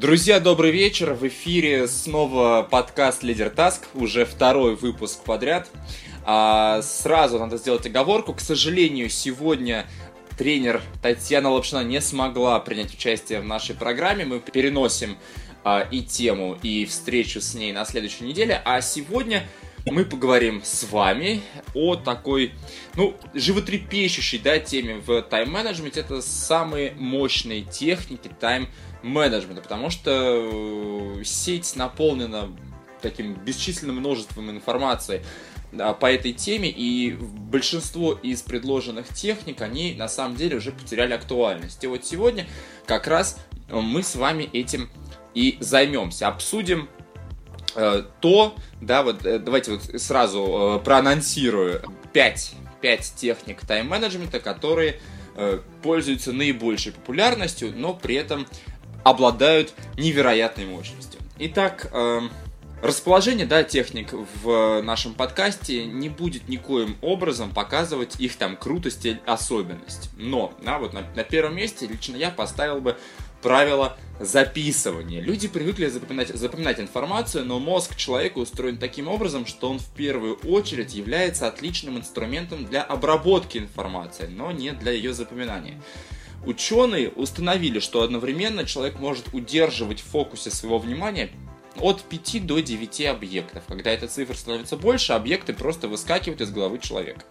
Друзья, добрый вечер. В эфире снова подкаст Лидер Таск, уже второй выпуск подряд. А, сразу надо сделать оговорку. К сожалению, сегодня тренер Татьяна Лапшина не смогла принять участие в нашей программе. Мы переносим а, и тему, и встречу с ней на следующей неделе. А сегодня мы поговорим с вами о такой, ну, животрепещущей, да, теме в тайм-менеджменте. Это самые мощные техники тайм-менеджмента, потому что э, сеть наполнена таким бесчисленным множеством информации по этой теме, и большинство из предложенных техник, они на самом деле уже потеряли актуальность. И вот сегодня как раз мы с вами этим и займемся. Обсудим Э, то, да, вот э, давайте вот сразу э, проанонсирую 5, 5 техник тайм-менеджмента, которые пользуются наибольшей популярностью, но при этом обладают невероятной мощностью. Итак, расположение да, техник в нашем подкасте не будет никоим образом показывать их там крутость или особенность. Но да, вот на, на первом месте лично я поставил бы правило записывания. Люди привыкли запоминать, запоминать информацию, но мозг человека устроен таким образом, что он в первую очередь является отличным инструментом для обработки информации, но не для ее запоминания. Ученые установили, что одновременно человек может удерживать в фокусе своего внимания от 5 до 9 объектов. Когда эта цифра становится больше, объекты просто выскакивают из головы человека.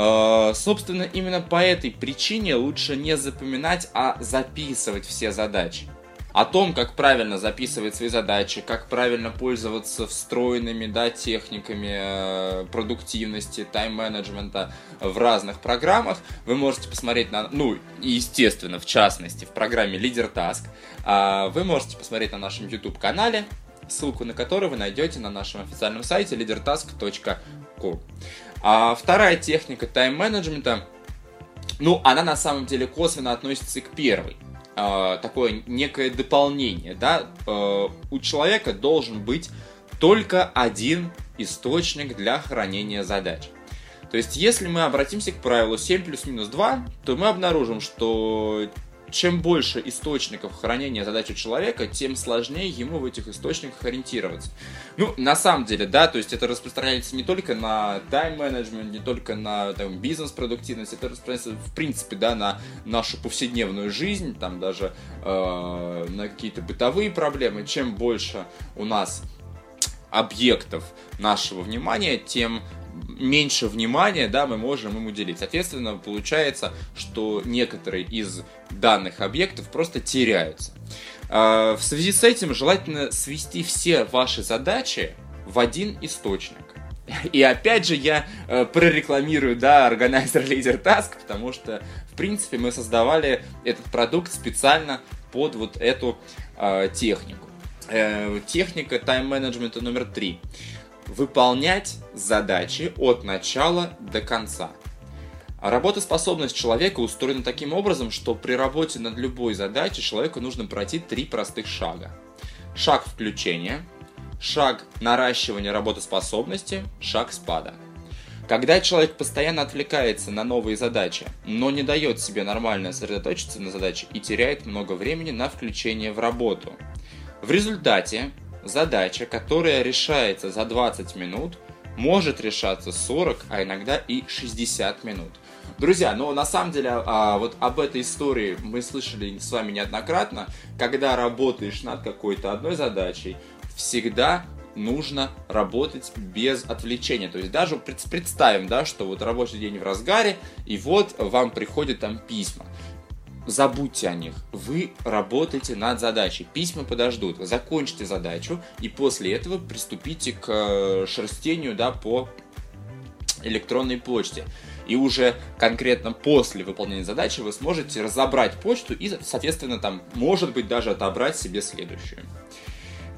А, собственно, именно по этой причине лучше не запоминать, а записывать все задачи. О том, как правильно записывать свои задачи, как правильно пользоваться встроенными да, техниками э, продуктивности, тайм-менеджмента в разных программах, вы можете посмотреть на, ну, естественно, в частности, в программе Leader Task. А, вы можете посмотреть на нашем YouTube-канале, ссылку на который вы найдете на нашем официальном сайте leadertask.com. А вторая техника тайм-менеджмента, ну, она на самом деле косвенно относится к первой. А, такое некое дополнение, да. А, у человека должен быть только один источник для хранения задач. То есть, если мы обратимся к правилу 7 плюс минус 2, то мы обнаружим, что чем больше источников хранения задач у человека, тем сложнее ему в этих источниках ориентироваться. Ну, на самом деле, да, то есть это распространяется не только на тайм-менеджмент, не только на там, бизнес-продуктивность, это распространяется, в принципе, да, на нашу повседневную жизнь, там даже э, на какие-то бытовые проблемы. Чем больше у нас объектов нашего внимания, тем меньше внимания, да, мы можем им уделить. Соответственно, получается, что некоторые из данных объектов просто теряются. А, в связи с этим желательно свести все ваши задачи в один источник. И опять же я э, прорекламирую, да, Organizer Leader Task, потому что, в принципе, мы создавали этот продукт специально под вот эту э, технику. Э, техника тайм-менеджмента номер три выполнять задачи от начала до конца. Работоспособность человека устроена таким образом, что при работе над любой задачей человеку нужно пройти три простых шага. Шаг включения, шаг наращивания работоспособности, шаг спада. Когда человек постоянно отвлекается на новые задачи, но не дает себе нормально сосредоточиться на задаче и теряет много времени на включение в работу. В результате задача, которая решается за 20 минут, может решаться 40, а иногда и 60 минут. Друзья, ну на самом деле а, вот об этой истории мы слышали с вами неоднократно. Когда работаешь над какой-то одной задачей, всегда нужно работать без отвлечения. То есть даже представим, да, что вот рабочий день в разгаре, и вот вам приходят там письма забудьте о них. Вы работаете над задачей. Письма подождут. Закончите задачу и после этого приступите к э, шерстению да, по электронной почте. И уже конкретно после выполнения задачи вы сможете разобрать почту и, соответственно, там, может быть, даже отобрать себе следующую.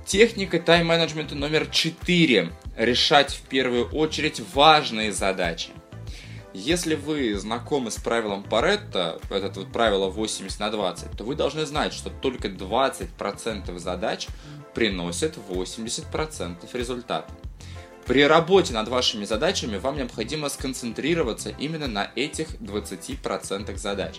Техника тайм-менеджмента номер 4. Решать в первую очередь важные задачи. Если вы знакомы с правилом Паретта, это вот правило 80 на 20, то вы должны знать, что только 20% задач приносят 80% результата. При работе над вашими задачами вам необходимо сконцентрироваться именно на этих 20% задач.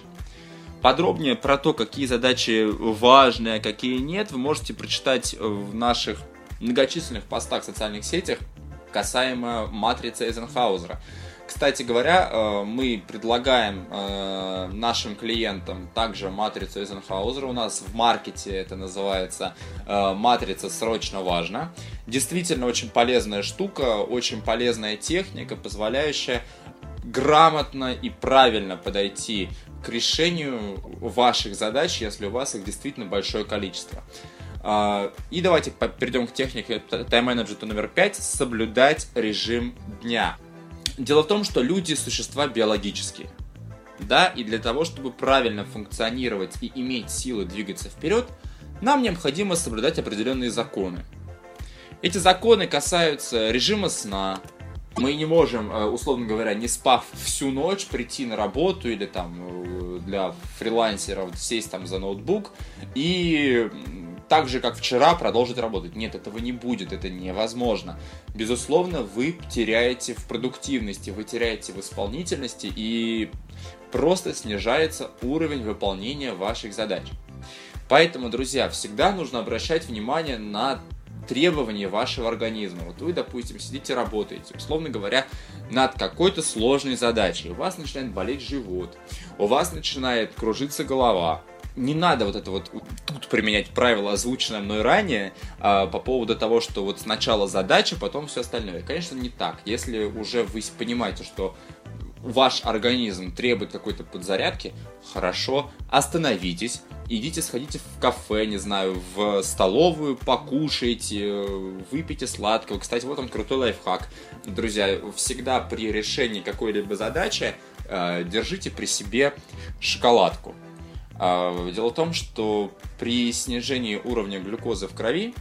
Подробнее про то, какие задачи важные, а какие нет, вы можете прочитать в наших многочисленных постах в социальных сетях касаемо матрицы Эйзенхаузера. Кстати говоря, э, мы предлагаем э, нашим клиентам также матрицу Эйзенхаузера. У нас в маркете это называется э, матрица «Срочно важно». Действительно очень полезная штука, очень полезная техника, позволяющая грамотно и правильно подойти к решению ваших задач, если у вас их действительно большое количество. И давайте перейдем к технике тайм-менеджмента номер 5 – соблюдать режим дня. Дело в том, что люди существа биологические. Да, и для того, чтобы правильно функционировать и иметь силы двигаться вперед, нам необходимо соблюдать определенные законы. Эти законы касаются режима сна. Мы не можем, э, условно говоря, не спав всю ночь, прийти на работу или там э, для фрилансеров сесть там за ноутбук и так же, как вчера, продолжить работать. Нет, этого не будет, это невозможно. Безусловно, вы теряете в продуктивности, вы теряете в исполнительности и просто снижается уровень выполнения ваших задач. Поэтому, друзья, всегда нужно обращать внимание на требования вашего организма. Вот вы, допустим, сидите, работаете, условно говоря, над какой-то сложной задачей. У вас начинает болеть живот, у вас начинает кружиться голова, не надо вот это вот тут применять правило, озвученное мной ранее, а, по поводу того, что вот сначала задача, потом все остальное. Конечно, не так. Если уже вы понимаете, что ваш организм требует какой-то подзарядки, хорошо, остановитесь, идите, сходите в кафе, не знаю, в столовую, покушайте, выпейте сладкого. Кстати, вот он крутой лайфхак. Друзья, всегда при решении какой-либо задачи э, держите при себе шоколадку. А, дело в том, что при снижении уровня глюкозы в крови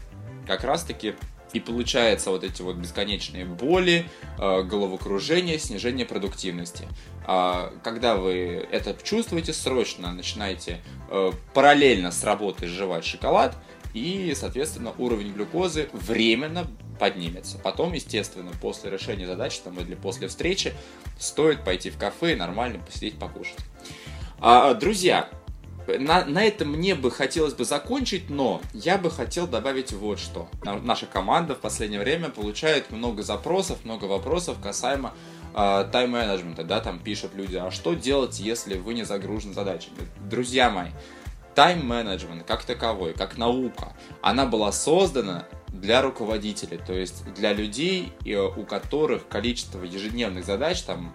как раз-таки и получается вот эти вот бесконечные боли, а, головокружение, снижение продуктивности. А, когда вы это чувствуете, срочно начинаете параллельно с работой жевать шоколад, и, соответственно, уровень глюкозы временно поднимется. Потом, естественно, после решения задачи там, или после встречи стоит пойти в кафе и нормально посидеть, покушать. Друзья, на, на этом мне бы хотелось бы закончить, но я бы хотел добавить вот что. Наша команда в последнее время получает много запросов, много вопросов касаемо а, тайм-менеджмента, да, там пишут люди, а что делать, если вы не загружены задачами? Друзья мои, тайм-менеджмент как таковой, как наука, она была создана для руководителей, то есть для людей, у которых количество ежедневных задач там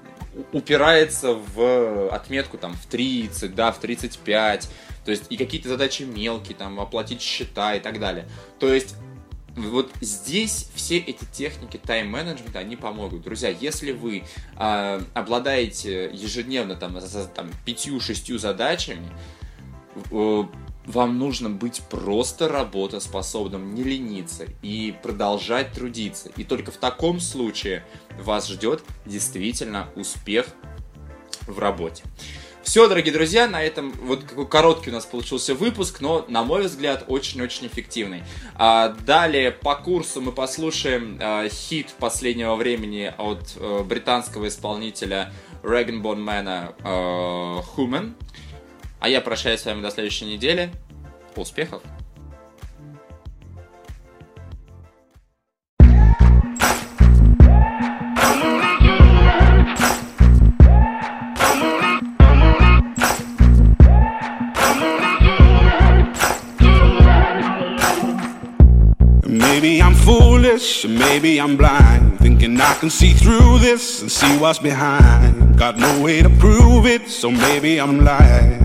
упирается в отметку там в 30, да, в 35, то есть и какие-то задачи мелкие, там, оплатить счета и так далее. То есть вот здесь все эти техники тайм-менеджмента, они помогут. Друзья, если вы э, обладаете ежедневно там, там 5-6 задачами, э, вам нужно быть просто работоспособным, не лениться и продолжать трудиться. И только в таком случае вас ждет действительно успех в работе. Все, дорогие друзья, на этом вот какой короткий у нас получился выпуск, но, на мой взгляд, очень-очень эффективный. А, далее по курсу мы послушаем а, хит последнего времени от а, британского исполнителя Regan Bonmana а, Human. А я прощаюсь с вами до следующей недели. Успехов! Maybe I'm foolish, maybe I'm blind. Thinking I can see through this and see what's behind. Got no way to prove it, so maybe I'm lying.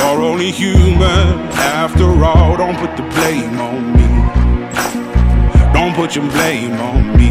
You're only human after all. Don't put the blame on me. Don't put your blame on me.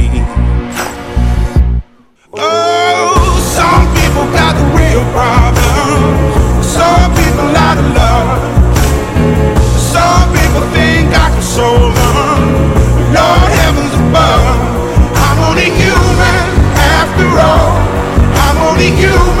you